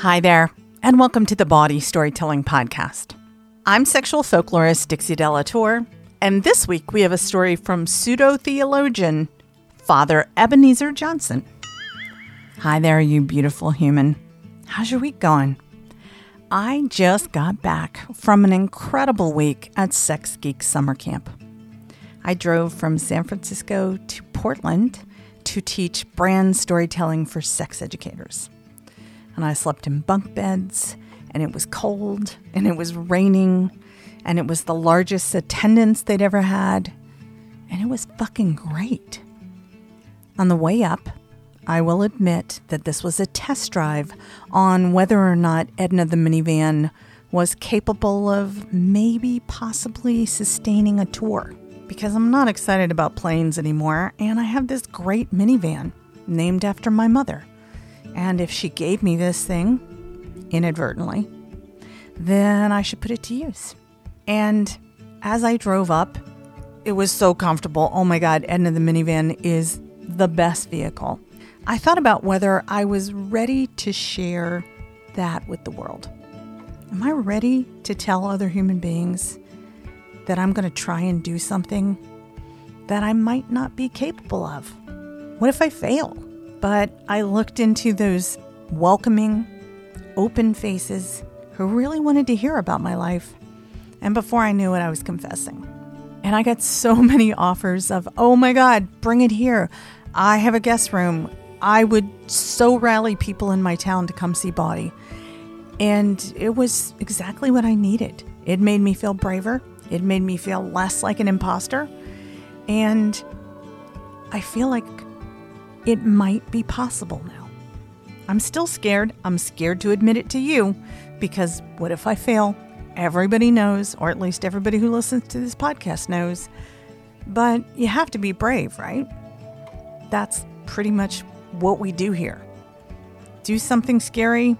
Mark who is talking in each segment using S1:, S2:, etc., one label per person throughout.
S1: Hi there, and welcome to the Bawdy Storytelling Podcast. I'm sexual folklorist Dixie De La Tour, and this week we have a story from pseudo theologian Father Ebenezer Johnson. Hi there, you beautiful human. How's your week going? I just got back from an incredible week at Sex Geek Summer Camp. I drove from San Francisco to Portland to teach brand storytelling for sex educators. And I slept in bunk beds, and it was cold, and it was raining, and it was the largest attendance they'd ever had, and it was fucking great. On the way up, I will admit that this was a test drive on whether or not Edna the minivan was capable of maybe possibly sustaining a tour. Because I'm not excited about planes anymore, and I have this great minivan named after my mother. And if she gave me this thing inadvertently, then I should put it to use. And as I drove up, it was so comfortable. Oh my God, Edna the minivan is the best vehicle. I thought about whether I was ready to share that with the world. Am I ready to tell other human beings that I'm going to try and do something that I might not be capable of? What if I fail? But I looked into those welcoming, open faces who really wanted to hear about my life. And before I knew it, I was confessing. And I got so many offers of, oh my God, bring it here. I have a guest room. I would so rally people in my town to come see Bawdy. And it was exactly what I needed. It made me feel braver. It made me feel less like an imposter. And I feel like it might be possible now. I'm still scared. I'm scared to admit it to you because what if I fail? Everybody knows, or at least everybody who listens to this podcast knows. But you have to be brave, right? That's pretty much what we do here. Do something scary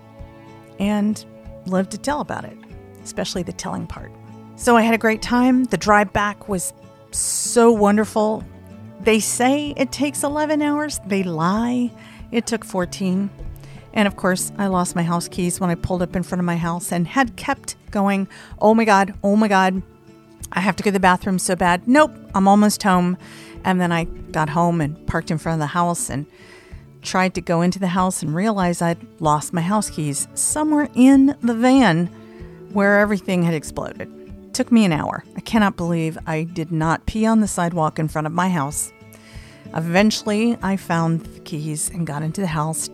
S1: and live to tell about it, especially the telling part. So I had a great time. The drive back was so wonderful. They say it takes 11 hours, they lie. It took 14. And of course, I lost my house keys when I pulled up in front of my house and had kept going, oh my God, oh my God, I have to go to the bathroom so bad. Nope, I'm almost home. And then I got home and parked in front of the house and tried to go into the house and realized I'd lost my house keys somewhere in the van where everything had exploded. Took me an hour. I cannot believe I did not pee on the sidewalk in front of my house. Eventually, I found the keys and got into the house.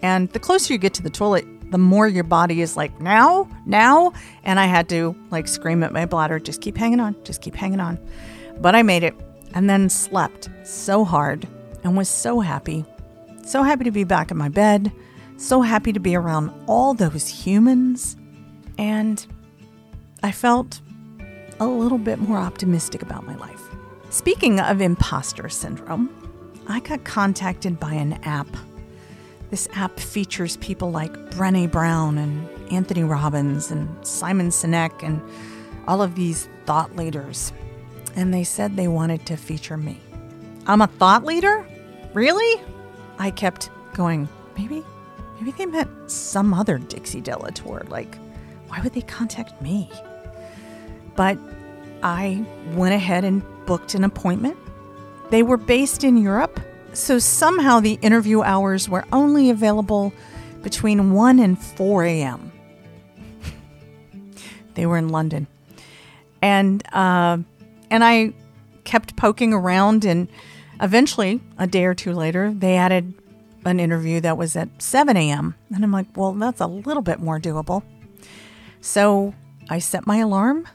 S1: And the closer you get to the toilet, the more your body is like, now, now. And I had to like scream at my bladder, just keep hanging on, just keep hanging on. But I made it and then slept so hard and was so happy. So happy to be back in my bed. So happy to be around all those humans. And I felt a little bit more optimistic about my life. Speaking of imposter syndrome, I got contacted by an app. This app features people like Brene Brown and Anthony Robbins and Simon Sinek and all of these thought leaders. And they said they wanted to feature me. I'm a thought leader? Really? I kept going, maybe, maybe they meant some other Dixie De La Tour. Like, why would they contact me? But I went ahead and booked an appointment. They were based in Europe, So somehow the interview hours were only available between 1 and 4 a.m. they were in London. And uh, and I kept poking around and eventually a day or two later they added an interview that was at 7 a.m. And I'm like, well, that's a little bit more doable. So I set my alarm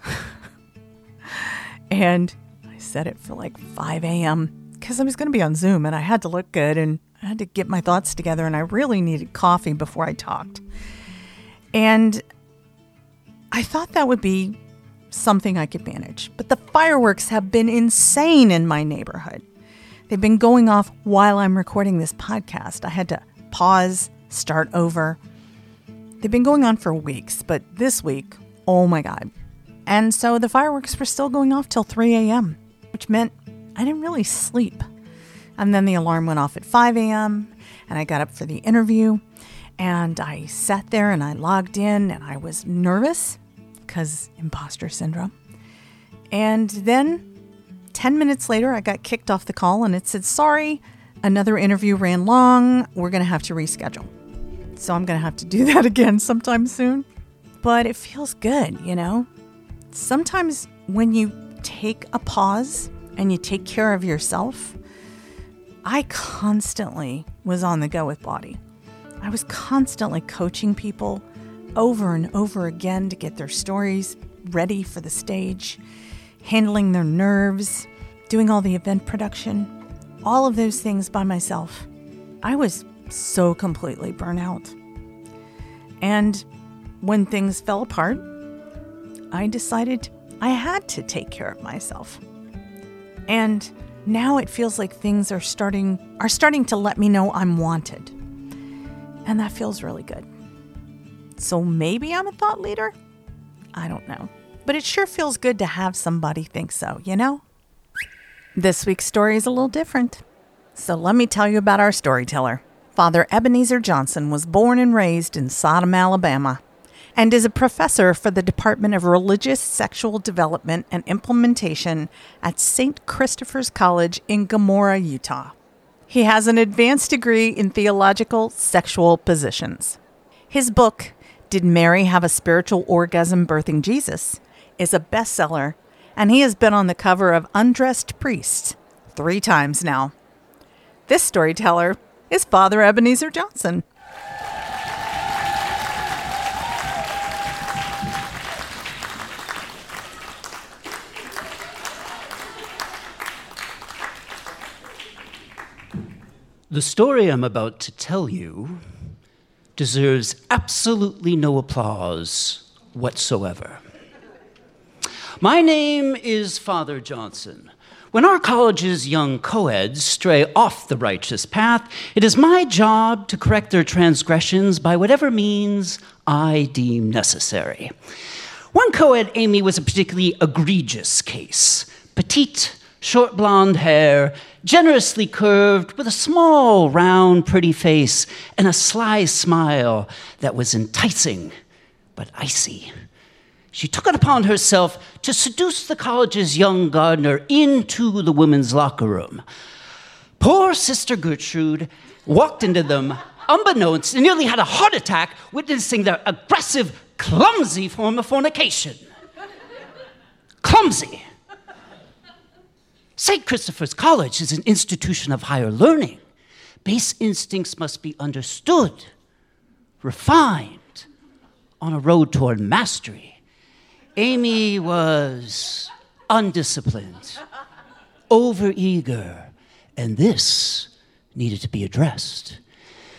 S1: and I set it for like 5 a.m. because I was going to be on Zoom and I had to look good and I had to get my thoughts together and I really needed coffee before I talked. And I thought that would be something I could manage. But the fireworks have been insane in my neighborhood. They've been going off while I'm recording this podcast. I had to pause, start over. They've been going on for weeks, but this week, oh my God. And so the fireworks were still going off till 3 a.m., which meant I didn't really sleep. And then the alarm went off at 5 a.m., and I got up for the interview. And I sat there and I logged in, and I was nervous because imposter syndrome. And then 10 minutes later, I got kicked off the call and it said, Sorry, another interview ran long. We're going to have to reschedule. So I'm going to have to do that again sometime soon. But it feels good, you know? Sometimes when you take a pause and you take care of yourself, I constantly was on the go with Bawdy. I was constantly coaching people over and over again to get their stories ready for the stage handling their nerves, doing all the event production, all of those things by myself. I was so completely burnt out. And when things fell apart, I decided I had to take care of myself. And now it feels like things are starting are starting to let me know I'm wanted. And that feels really good. So maybe I'm a thought leader? I don't know but it sure feels good to have somebody think so, you know? This week's story is a little different. So let me tell you about our storyteller. Father Ebenezer Johnson was born and raised in Sodom, Alabama, and is a professor for the Department of Religious Sexual Development and Implementation at St. Christopher's College in Gomorrah, Utah. He has an advanced degree in theological sexual positions. His book, Did Mary Have a Spiritual Orgasm Birthing Jesus? is a bestseller, and he has been on the cover of Undressed Priests three times now. This storyteller is Father Ebenezer Johnson.
S2: The story I'm about to tell you deserves absolutely no applause whatsoever. My name is Father Johnson. When our college's young coeds stray off the righteous path, it is my job to correct their transgressions by whatever means I deem necessary. One coed, Amy, was a particularly egregious case. Petite, short blonde hair, generously curved, with a small, round, pretty face, and a sly smile that was enticing but icy. She took it upon herself to seduce the college's young gardener into the women's locker room. Poor Sister Gertrude walked into them unbeknownst and nearly had a heart attack witnessing their aggressive, clumsy form of fornication. clumsy. St. Christopher's College is an institution of higher learning. Base instincts must be understood, refined, on a road toward mastery. Amy was undisciplined, overeager, and this needed to be addressed.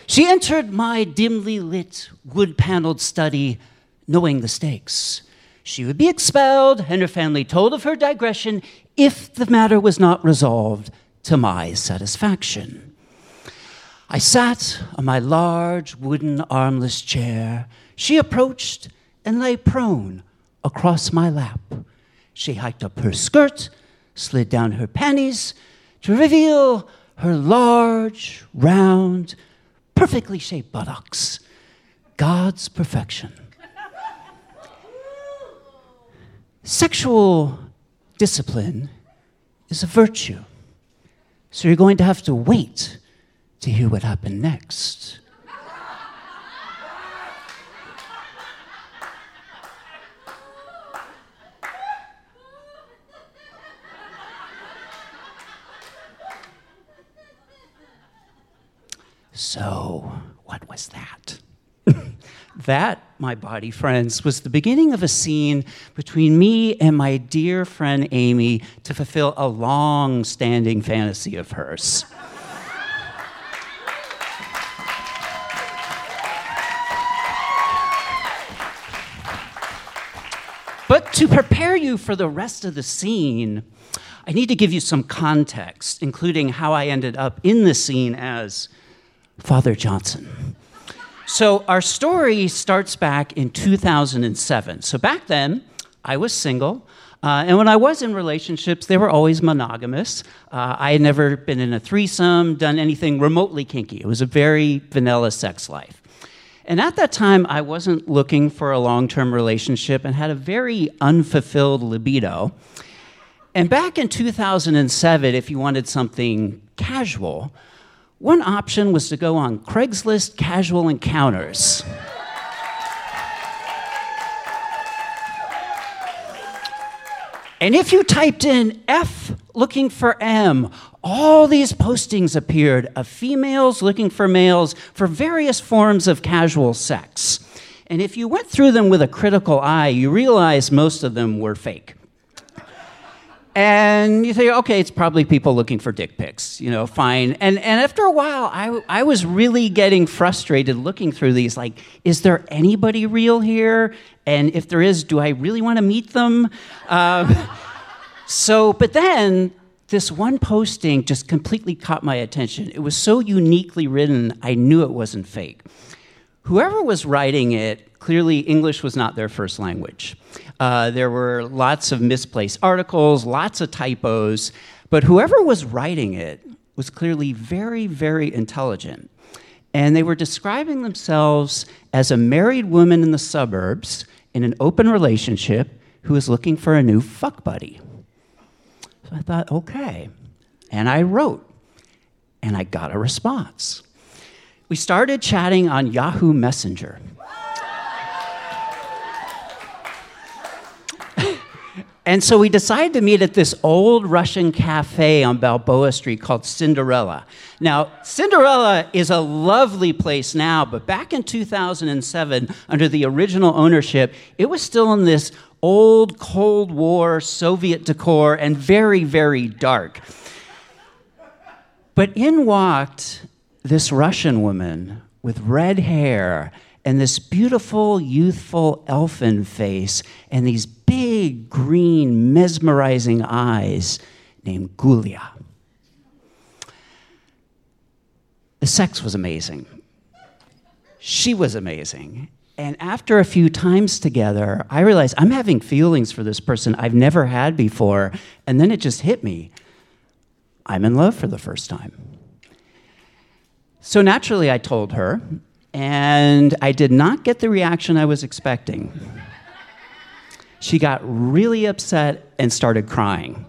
S2: She entered my dimly lit, wood paneled study knowing the stakes. She would be expelled, and her family told of her digression if the matter was not resolved to my satisfaction. I sat on my large wooden armless chair. She approached and lay prone across my lap. She hiked up her skirt, slid down her panties to reveal her large, round, perfectly shaped buttocks. God's perfection. Sexual discipline is a virtue. So you're going to have to wait to hear what happened next. So, what was that? That, my Bawdy friends, was the beginning of a scene between me and my dear friend Amy to fulfill a long standing fantasy of hers. But to prepare you for the rest of the scene, I need to give you some context, including how I ended up in the scene as Father Johnson. So, our story starts back in 2007. So, back then, I was single. Uh, and when I was in relationships, they were always monogamous. Uh, I had never been in a threesome, done anything remotely kinky. It was a very vanilla sex life. And at that time, I wasn't looking for a long term relationship and had a very unfulfilled libido. And back in 2007, if you wanted something casual, one option was to go on Craigslist casual encounters. And if you typed in F looking for M, all these postings appeared of females looking for males for various forms of casual sex. And if you went through them with a critical eye, you realized most of them were fake. And you think, okay, it's probably people looking for dick pics, you know, fine. And, and after a while, I, I was really getting frustrated looking through these. Like, is there anybody real here? And if there is, do I really want to meet them? Um, so, but then this one posting just completely caught my attention. It was so uniquely written, I knew it wasn't fake. Whoever was writing it, clearly English was not their first language. Uh, there were lots of misplaced articles, lots of typos, but whoever was writing it was clearly very, very intelligent. And they were describing themselves as a married woman in the suburbs in an open relationship who was looking for a new fuck buddy. So I thought, okay. And I wrote, and I got a response. We started chatting on Yahoo Messenger. And so we decided to meet at this old Russian cafe on Balboa Street called Cinderella. Now, Cinderella is a lovely place now, but back in 2007, under the original ownership, it was still in this old Cold War Soviet decor and very, very dark. But in walked this Russian woman with red hair and this beautiful, youthful elfin face and these big, green, mesmerizing eyes named Gulia. The sex was amazing. She was amazing. And after a few times together, I realized I'm having feelings for this person I've never had before. And then it just hit me I'm in love for the first time. So naturally, I told her, and I did not get the reaction I was expecting. She got really upset and started crying.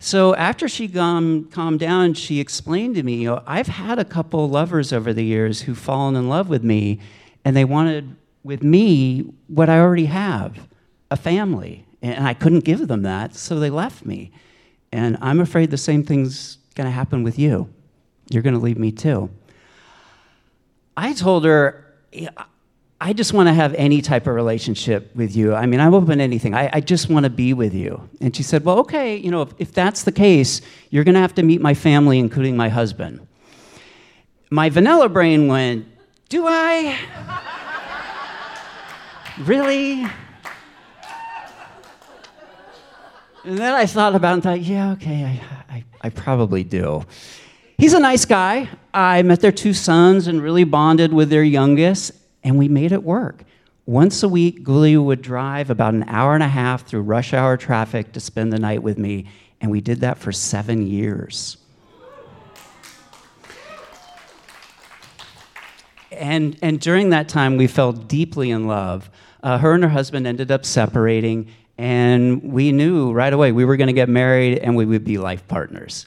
S2: So after she calmed, calmed down, she explained to me, you know, I've had a couple lovers over the years who've fallen in love with me, and they wanted with me what I already have, a family. And I couldn't give them that, so they left me. And I'm afraid the same thing's to happen with you. You're going to leave me too. I told her, I just want to have any type of relationship with you. I mean, I'm open to anything. I, I just want to be with you. And she said, Well, okay, you know, if, if that's the case, you're going to have to meet my family, including my husband. My vanilla brain went, Do I? really? And then I thought about it and thought, yeah, okay, I, I, I probably do. He's a nice guy. I met their two sons and really bonded with their youngest, and we made it work. Once a week, Gulia would drive about an hour and a half through rush hour traffic to spend the night with me, and we did that for seven years. And, and during that time, we fell deeply in love. Uh, her and her husband ended up separating, and we knew right away we were going to get married and we would be life partners.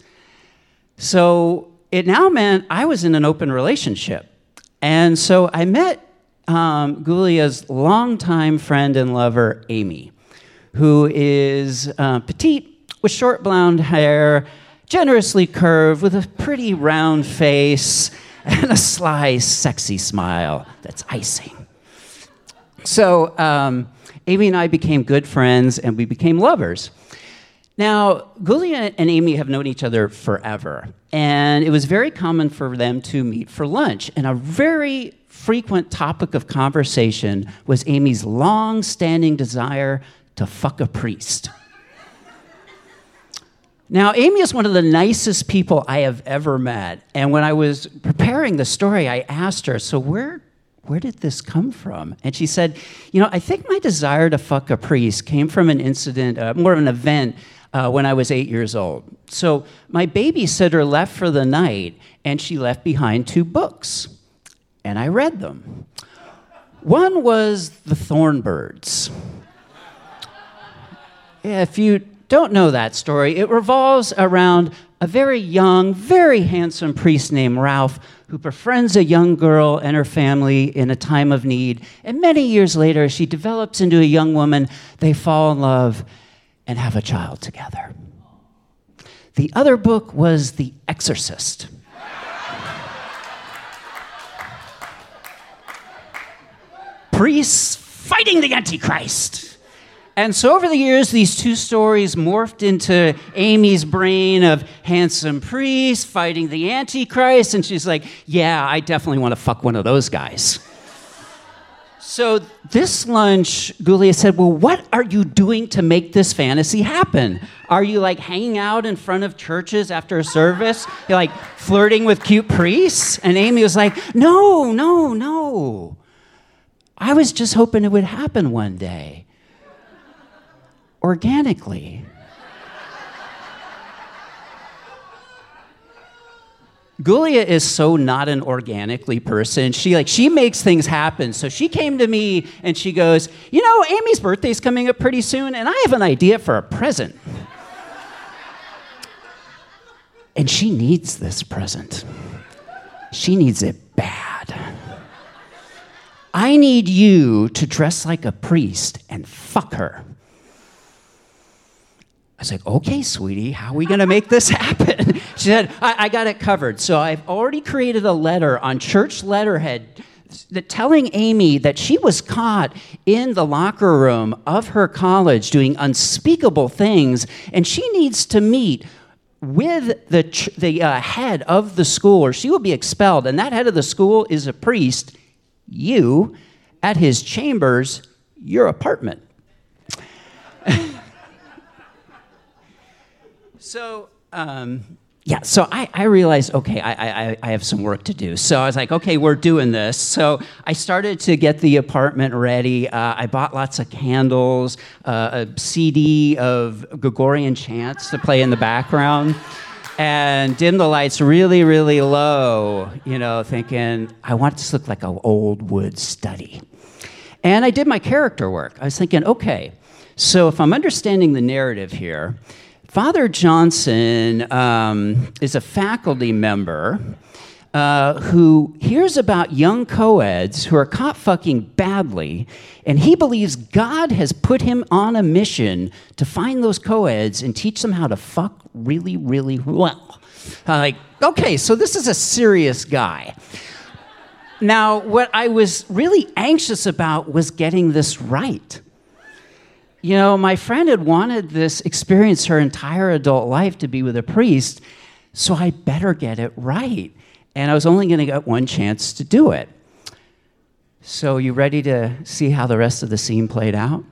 S2: So it now meant I was in an open relationship. And so I met um, Gulia's longtime friend and lover, Amy, who is uh, petite with short blonde hair, generously curved, with a pretty round face, and a sly, sexy smile that's icing. So um, Amy and I became good friends and we became lovers. Now, Gulia and Amy have known each other forever, and it was very common for them to meet for lunch. And a very frequent topic of conversation was Amy's long standing desire to fuck a priest. Now, Amy is one of the nicest people I have ever met. And when I was preparing the story, I asked her, So, where, where did this come from? And she said, You know, I think my desire to fuck a priest came from an incident, uh, more of an event uh, when I was eight years old. So, my babysitter left for the night, and she left behind two books. And I read them. One was The Thorn Birds. If you don't know that story, it revolves around a very young, very handsome priest named Ralph who befriends a young girl and her family in a time of need. And many years later, she develops into a young woman. They fall in love and have a child together. The other book was The Exorcist. Priests fighting the Antichrist. And so over the years, these two stories morphed into Amy's brain of handsome priest fighting the Antichrist. And she's like, yeah, I definitely want to fuck one of those guys. So this lunch, Gulia said, Well, what are you doing to make this fantasy happen? Are you like hanging out in front of churches after a service? You're like flirting with cute priests? And Amy was like, No, no, no. I was just hoping it would happen one day. Organically. Gulia is so not an organically person. She like she makes things happen. So she came to me and she goes, "You know, Amy's birthday's coming up pretty soon and I have an idea for a present." and she needs this present. She needs it bad. I need you to dress like a priest and fuck her. I was like, okay, sweetie, how are we going to make this happen? she said, I, I got it covered. So I've already created a letter on church letterhead that telling Amy that she was caught in the locker room of her college doing unspeakable things, and she needs to meet with the, the uh, head of the school, or she will be expelled. And that head of the school is a priest, you, at his chambers, your apartment. So, um, yeah, so I, I realized, okay, I, I, I have some work to do. So I was like, okay, we're doing this. So I started to get the apartment ready. Uh, I bought lots of candles, uh, a CD of Gregorian chants to play in the background, and dim the lights really, really low, you know, thinking, I want this to look like an old wood study. And I did my character work. I was thinking, okay, so if I'm understanding the narrative here, Father Johnson um, is a faculty member uh, who hears about young co-eds who are caught fucking badly, and he believes God has put him on a mission to find those co-eds and teach them how to fuck really, really well. Uh, like, okay, so this is a serious guy. Now, what I was really anxious about was getting this right you know, my friend had wanted this experience her entire adult life to be with a priest, so I better get it right. And I was only going to get one chance to do it. So, you ready to see how the rest of the scene played out?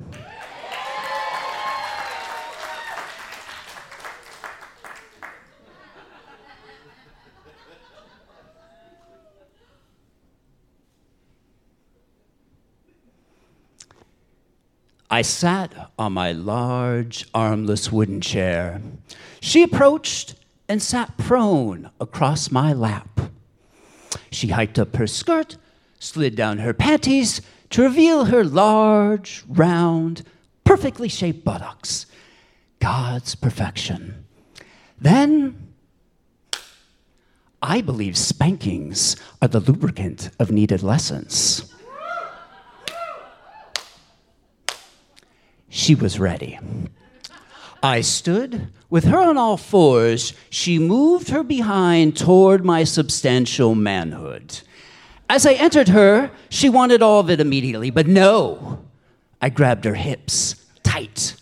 S2: I sat on my large, armless wooden chair. She approached and sat prone across my lap. She hiked up her skirt, slid down her panties to reveal her large, round, perfectly shaped buttocks. God's perfection. Then I believe spankings are the lubricant of needed lessons. She was ready. I stood. With her on all fours, she moved her behind toward my substantial manhood. As I entered her, she wanted all of it immediately, but no. I grabbed her hips tight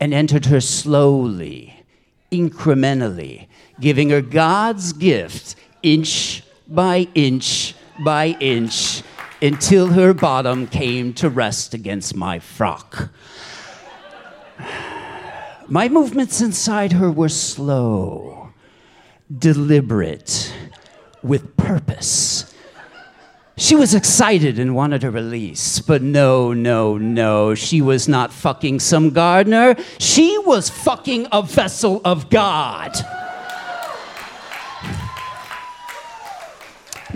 S2: and entered her slowly, incrementally, giving her God's gift inch by inch by inch until her bottom came to rest against my frock. My movements inside her were slow, deliberate, with purpose. She was excited and wanted a release, but no, no, no. She was not fucking some gardener. She was fucking a vessel of God.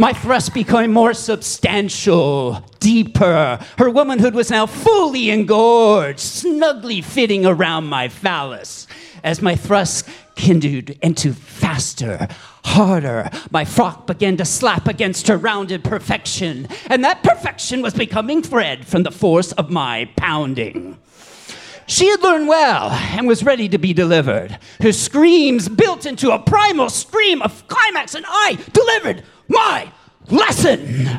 S2: My thrust became more substantial, deeper. Her womanhood was now fully engorged, snugly fitting around my phallus. As my thrust kindled into faster, harder, my frock began to slap against her rounded perfection, and that perfection was becoming thread from the force of my pounding. She had learned well and was ready to be delivered. Her screams built into a primal scream of climax, and I delivered my lesson.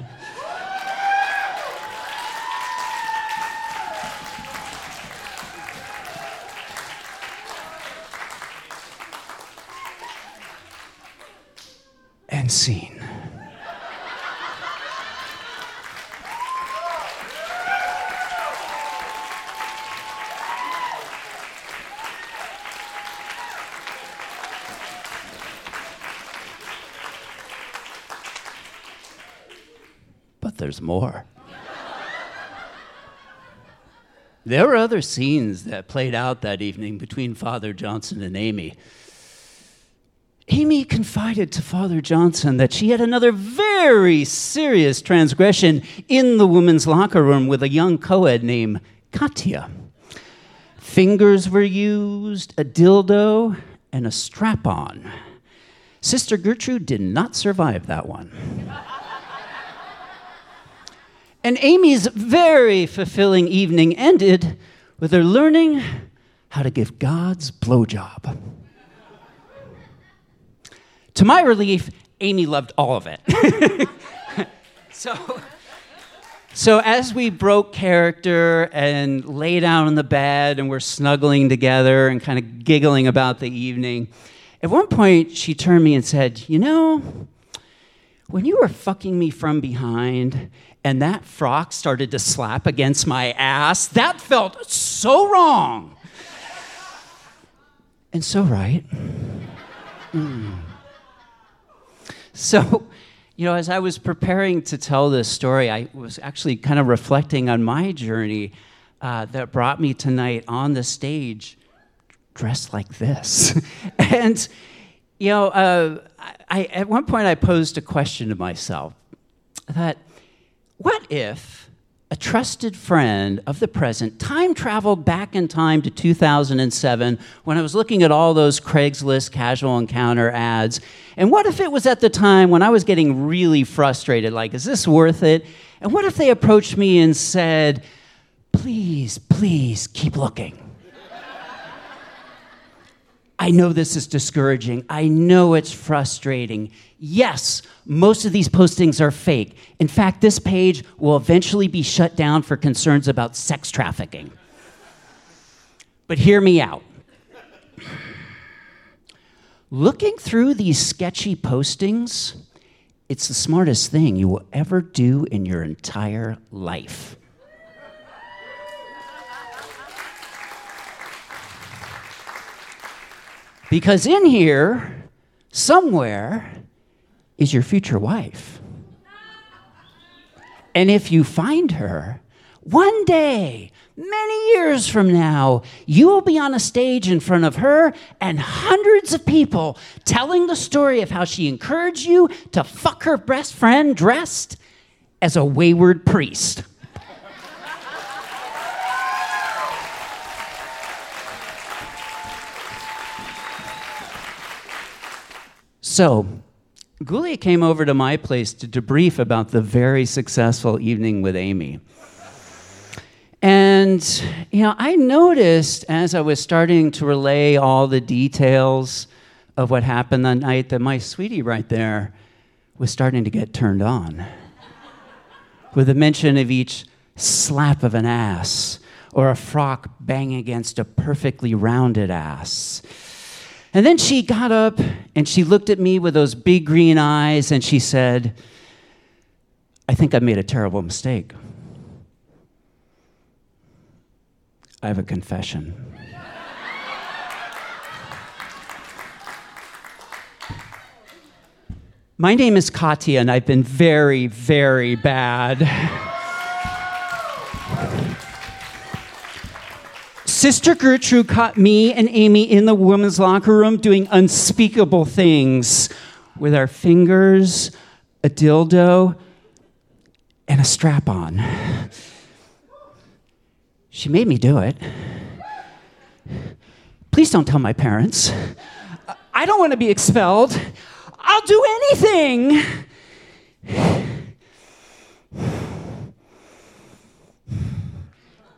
S2: And scene. But there's more. there were other scenes that played out that evening between Father Johnson and Amy. Amy confided to Father Johnson that she had another very serious transgression in the women's locker room with a young co ed named Katya. Fingers were used, a dildo, and a strap on. Sister Gertrude did not survive that one. And Amy's very fulfilling evening ended with her learning how to give God's blowjob. To my relief, Amy loved all of it. so, so as we broke character and lay down on the bed and we're snuggling together and kind of giggling about the evening, at one point she turned me and said, You know, when you were fucking me from behind and that frock started to slap against my ass, that felt so wrong. And so right. Mm. So, you know, as I was preparing to tell this story, I was actually kind of reflecting on my journey uh, that brought me tonight on the stage dressed like this. and, you know, uh, I, at one point I posed a question to myself that what if a trusted friend of the present time traveled back in time to 2007 when I was looking at all those Craigslist casual encounter ads? And what if it was at the time when I was getting really frustrated like, is this worth it? And what if they approached me and said, please, please keep looking? I know this is discouraging. I know it's frustrating. Yes, most of these postings are fake. In fact, this page will eventually be shut down for concerns about sex trafficking. But hear me out. Looking through these sketchy postings, it's the smartest thing you will ever do in your entire life. Because in here, somewhere, is your future wife. And if you find her, one day, many years from now, you will be on a stage in front of her and hundreds of people telling the story of how she encouraged you to fuck her best friend dressed as a wayward priest. So,
S3: Gulia came over to my place to debrief about the very successful evening with Amy. And, you know, I noticed as I was starting to relay all the details of what happened that night that my sweetie right there was starting to get turned on with the mention of each slap of an ass or a frock banging against a perfectly rounded ass. And then she got up and she looked at me with those big green eyes and she said, I think I made a terrible mistake. I have a confession. My name is Katya, and I've been very, very bad. Sister Gertrude caught me and Amy in the women's locker room doing unspeakable things with our fingers, a dildo, and a strap on. She made me do it. Please don't tell my parents. I don't want to be expelled. I'll do anything.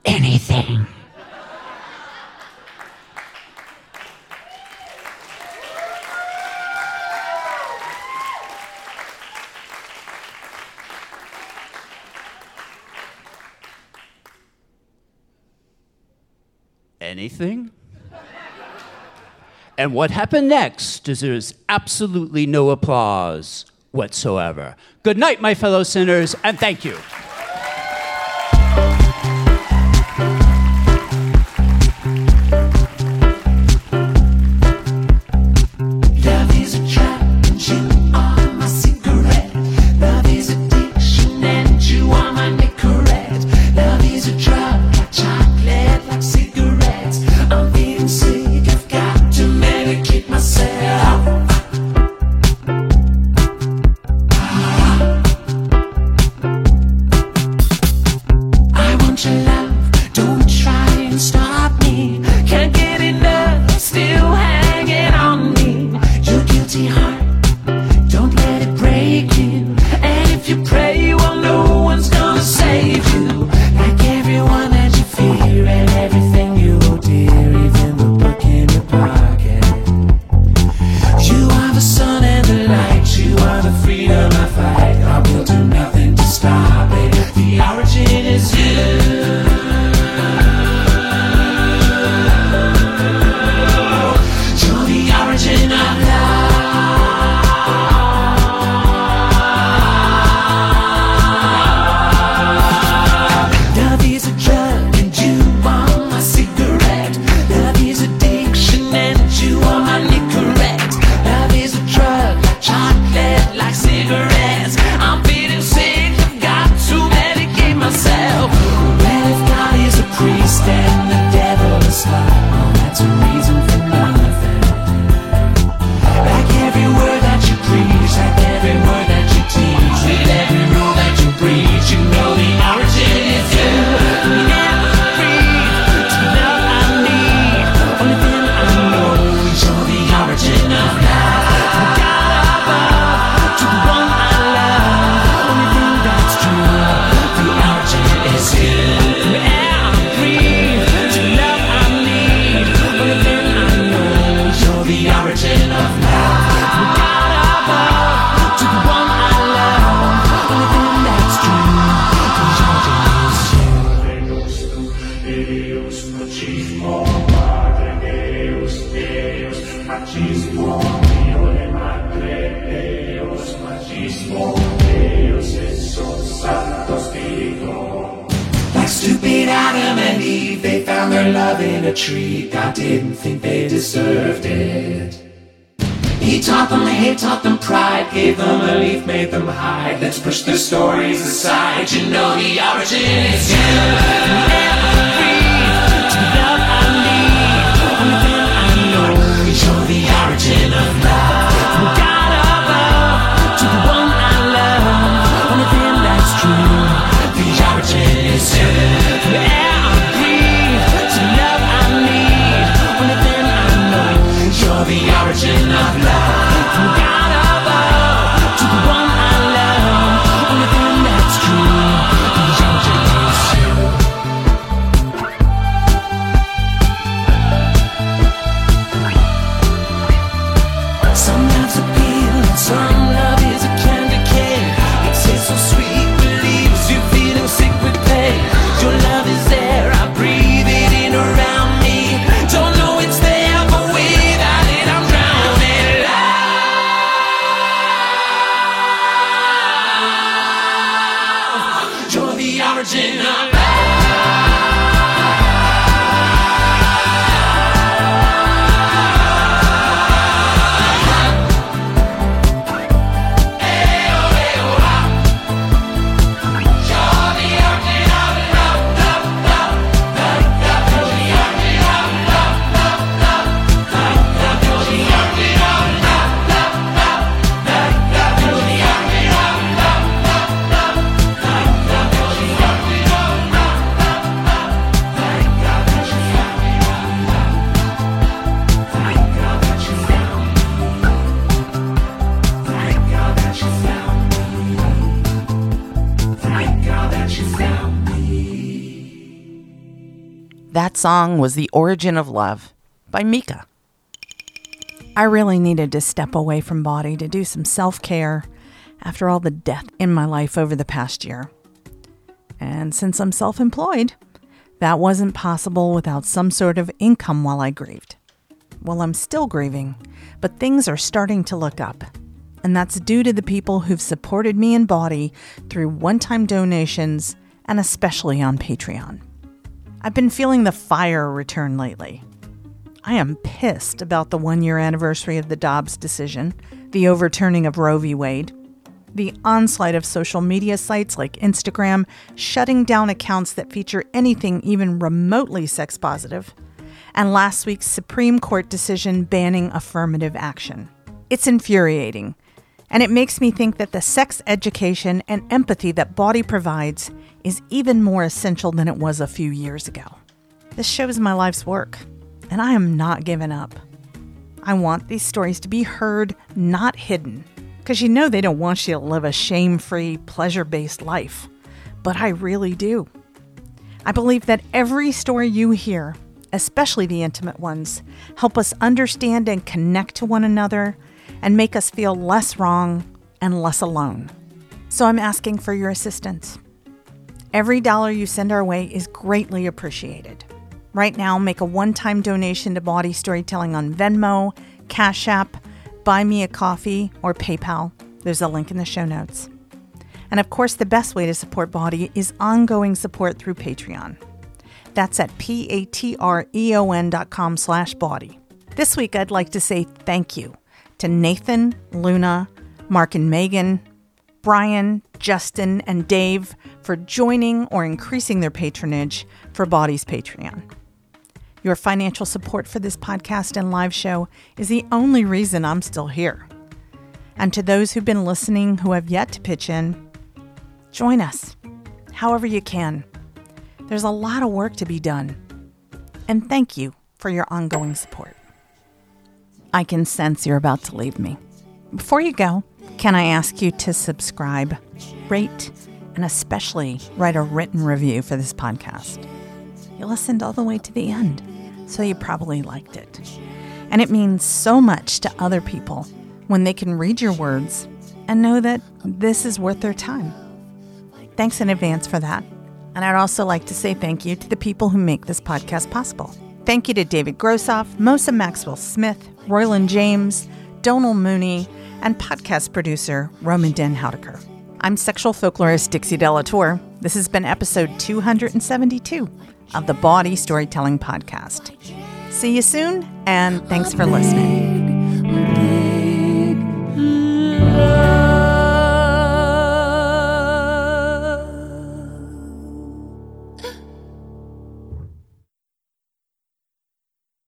S3: Anything. Anything? And what happened next deserves absolutely no applause whatsoever. Good night, my fellow sinners, and thank you.
S4: Their love in a tree. God didn't think they deserved it. He taught them hate, taught them pride, gave them a leaf, made them hide. Let's push their stories aside. You know the origin is you. Never free love I need. I know you're the origin of love.
S1: Song was The Origin of Love by Mika. I really needed to step away from Bawdy to do some self care after all the death in my life over the past year. And since I'm self employed, that wasn't possible without some sort of income while I grieved. Well, I'm still grieving, but things are starting to look up. And that's due to the people who've supported me in Bawdy through one time donations and especially on Patreon. I've been feeling the fire return lately. I am pissed about the one year anniversary of the Dobbs decision, the overturning of Roe v. Wade, the onslaught of social media sites like Instagram shutting down accounts that feature anything even remotely sex positive, and last week's Supreme Court decision banning affirmative action. It's infuriating, and it makes me think that the sex education and empathy that Bawdy provides is even more essential than it was a few years ago. This shows my life's work, and I am not giving up. I want these stories to be heard, not hidden, because you know they don't want you to live a shame free, pleasure based life. But I really do. I believe that every story you hear, especially the intimate ones, help us understand and connect to one another and make us feel less wrong and less alone. So I'm asking for your assistance. Every dollar you send our way is greatly appreciated. Right now, make a one time donation to Bawdy Storytelling on Venmo, Cash App, Buy Me a Coffee, or PayPal. There's a link in the show notes. And of course, the best way to support Bawdy is ongoing support through Patreon. That's at p-a-t-r-e-o-n dot com slash bawdy. This week, I'd like to say thank you to Nathan, Luna, Mark and Megan, Brian, Justin, and Dave for joining or increasing their patronage for Bawdy's Patreon. Your financial support for this podcast and live show is the only reason I'm still here. And to those who've been listening who have yet to pitch in, join us however you can. There's a lot of work to be done. And thank you for your ongoing support. I can sense you're about to leave me. Before you go, can I ask you to subscribe, rate, and especially write a written review for this podcast? You listened all the way to the end, so you probably liked it. And it means so much to other people when they can read your words and know that this is worth their time. Thanks in advance for that. And I'd also like to say thank you to the people who make this podcast possible. Thank you to David Grossoff, Mosa Maxwell Smith, Royland James, Donal Mooney, and podcast producer Roman Den Houdeker. I'm sexual folklorist Dixie De La Tour. This has been episode 272 of the Bawdy Storytelling Podcast. See you soon, and thanks for listening.